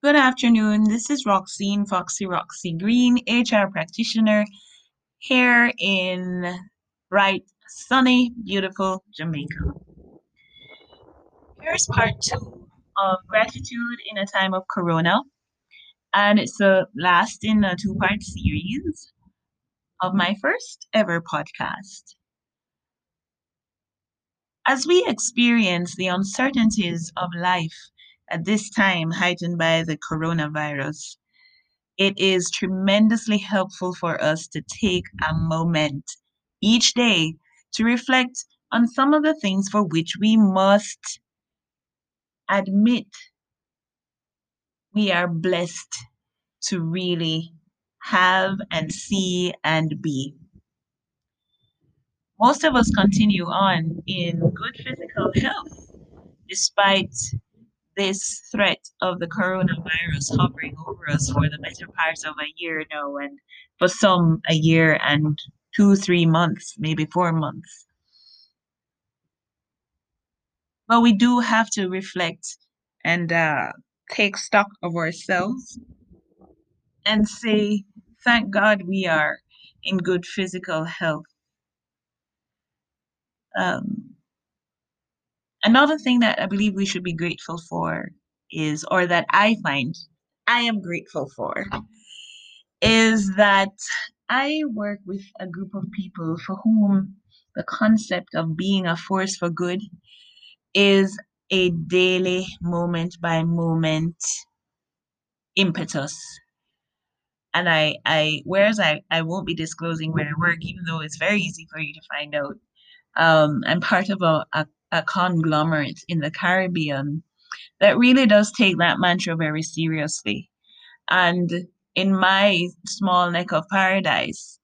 Good afternoon. This is Roxine Foxy Roxy Green, HR practitioner here in bright, sunny, beautiful Jamaica. Here's part two of gratitude in a time of Corona, and it's the last in a two part series of my first ever podcast. As we experience the uncertainties of life at this time heightened by the coronavirus, it is tremendously helpful for us to take a moment each day to reflect on some of the things for which we must admit we are blessed to really have and see and be. Most of us continue on in good physical health despite this threat of the coronavirus hovering over us for the better part of a year now, and for some, a year and two, three months, maybe four months. But we do have to reflect and uh, take stock of ourselves and say, thank God we are in good physical health. Um, Another thing that I believe we should be grateful for is, or that I find I am grateful for, is that I work with a group of people for whom the concept of being a force for good is a daily, moment by moment impetus. And I, I, whereas I, I won't be disclosing where I work, even though it's very easy for you to find out. Um, I'm part of a, a a conglomerate in the Caribbean that really does take that mantra very seriously. And in my small neck of paradise,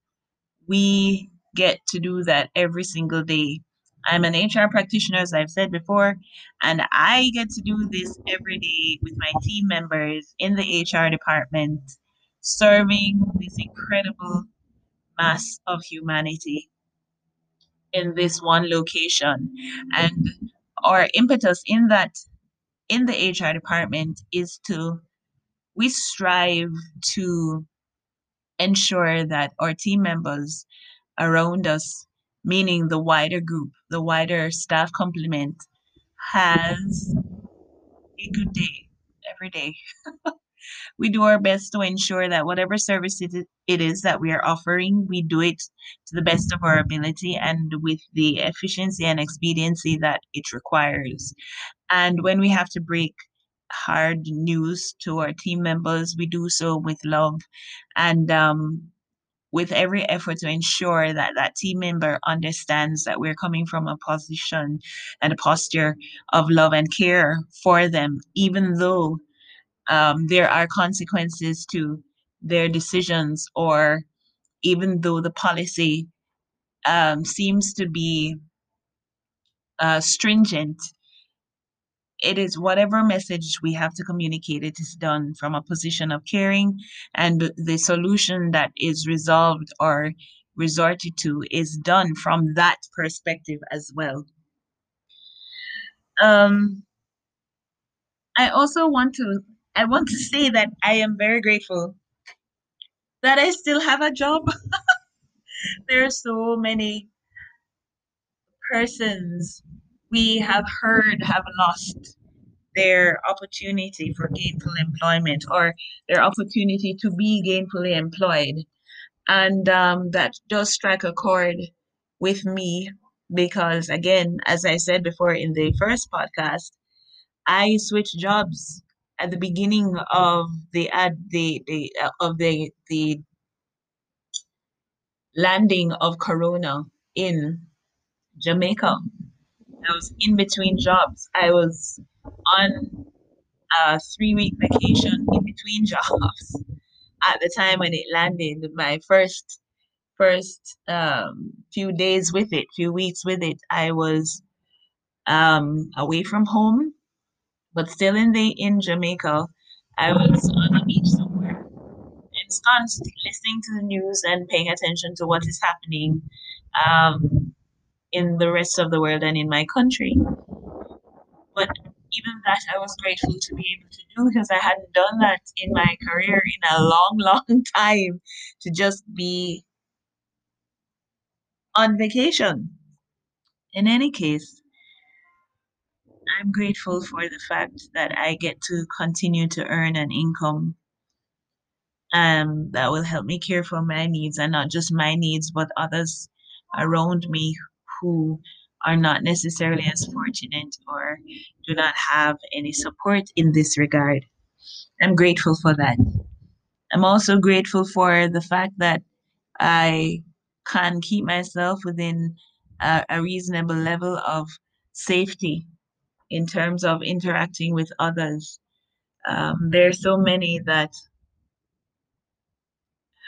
we get to do that every single day. I'm an HR practitioner, as I've said before, and I get to do this every day with my team members in the HR department, serving this incredible mass of humanity in this one location. And our impetus in that in the HR department is to we strive to ensure that our team members around us, meaning the wider group, the wider staff complement, has a good day every day. we do our best to ensure that whatever service it is that we are offering, we do it to the best of our ability and with the efficiency and expediency that it requires. And when we have to break hard news to our team members, we do so with love and um, with every effort to ensure that that team member understands that we're coming from a position and a posture of love and care for them, even though um, there are consequences to their decisions, or even though the policy um, seems to be uh, stringent, it is whatever message we have to communicate, it is done from a position of caring, and the solution that is resolved or resorted to is done from that perspective as well. Um, I also want to I want to say that I am very grateful that I still have a job. there are so many persons we have heard have lost their opportunity for gainful employment or their opportunity to be gainfully employed. And um, that does strike a chord with me because, again, as I said before in the first podcast, I switched jobs at the beginning of the ad the, the uh, of the the landing of corona in jamaica. I was in between jobs. I was on a three week vacation in between jobs at the time when it landed. My first first um, few days with it few weeks with it i was um, away from home but still in the in Jamaica, I was on the beach somewhere, in ensconced, listening to the news and paying attention to what is happening um, in the rest of the world and in my country. But even that I was grateful to be able to do because I hadn't done that in my career in a long, long time to just be on vacation. In any case, I'm grateful for the fact that I get to continue to earn an income um, that will help me care for my needs and not just my needs, but others around me who are not necessarily as fortunate or do not have any support in this regard. I'm grateful for that. I'm also grateful for the fact that I can keep myself within a, a reasonable level of safety in terms of interacting with others. Um, there are so many that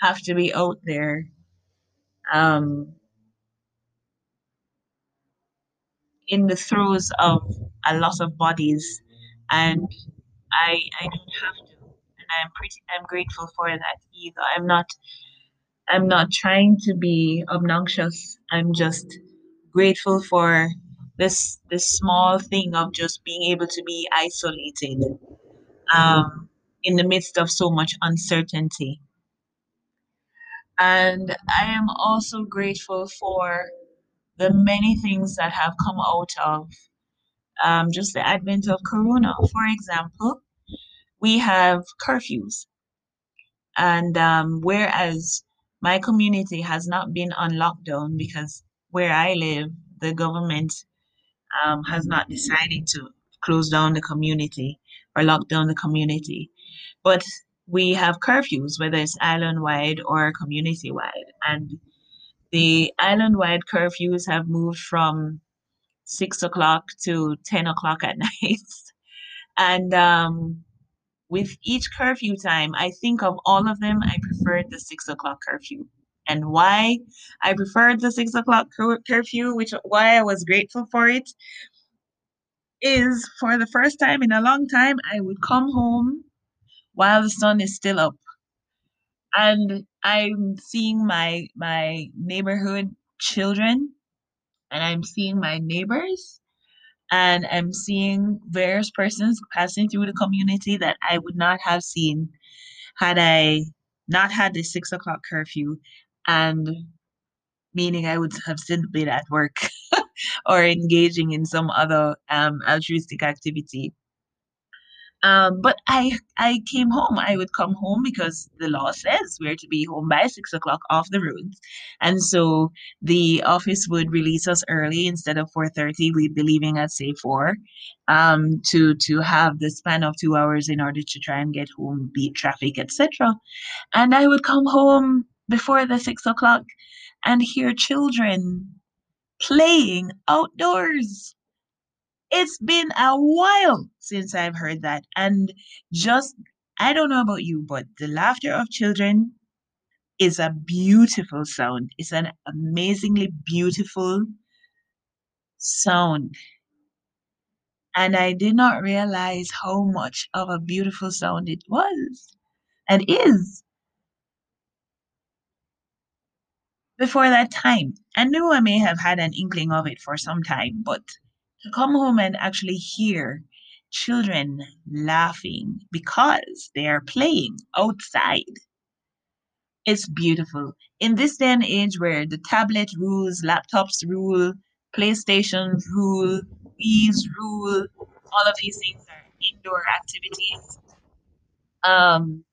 have to be out there um, in the throes of a lot of bodies, and I I don't have to, and I'm pretty I'm grateful for that either. I'm not I'm not trying to be obnoxious. I'm just grateful for this this small thing of just being able to be isolated um, in the midst of so much uncertainty. And I am also grateful for the many things that have come out of um, just the advent of Corona. For example, we have curfews. And um, whereas my community has not been on lockdown because where I live, the government um, has not decided to close down the community or lock down the community. But we have curfews, whether it's island wide or community wide. And the island wide curfews have moved from six o'clock to 10 o'clock at night. and um, with each curfew time, I think of all of them, I preferred the six o'clock curfew. And why I preferred the six o'clock cur- curfew, which why I was grateful for it, is for the first time in a long time, I would come home while the sun is still up. And I'm seeing my my neighborhood children and I'm seeing my neighbors and I'm seeing various persons passing through the community that I would not have seen had I not had the six o'clock curfew, and meaning I would have still been at work or engaging in some other um, altruistic activity. Um, but I I came home. I would come home because the law says we're to be home by six o'clock off the roads, and so the office would release us early instead of four thirty. We'd be leaving at say four, um, to to have the span of two hours in order to try and get home, beat traffic, etc. And I would come home before the six o'clock and hear children playing outdoors it's been a while since I've heard that. And just, I don't know about you, but the laughter of children is a beautiful sound. It's an amazingly beautiful sound. And I did not realize how much of a beautiful sound it was and is before that time. I knew I may have had an inkling of it for some time, but to come home and actually hear children laughing because they are playing outside. It's beautiful. In this day and age where the tablet rules, laptops rule, PlayStation rule, Wii's rule, all of these things are indoor activities. Um,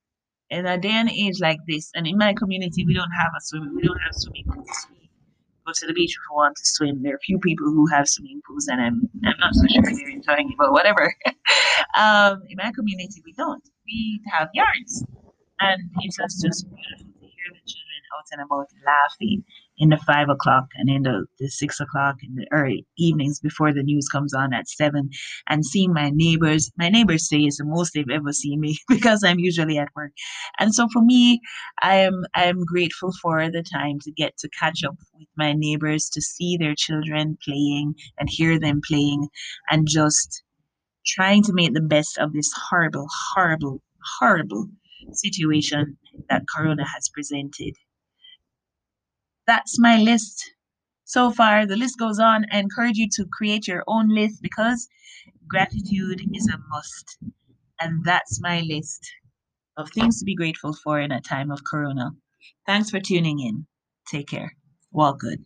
in a day and age like this, and in my community, we don't have a swimming, we don't have swimming pools go to the beach if you want to swim. There are a few people who have swimming pools, and I'm I'm not so sure they're enjoying it, but whatever. um, in my community, we don't. We have yards, and it's just just beautiful to hear the children out and about laughing in the five o'clock and in the, the six o'clock in the early evenings before the news comes on at seven and seeing my neighbors. My neighbors say it's the most they've ever seen me because i'm usually at work. And so for me i am i am grateful for the time to get to catch up with my neighbors to see their children playing and hear them playing and just trying to make the best of this horrible horrible horrible situation that corona has presented that's my list so far. The list goes on. I encourage you to create your own list because gratitude is a must. And that's my list of things to be grateful for in a time of corona. Thanks for tuning in. Take care. Walk good.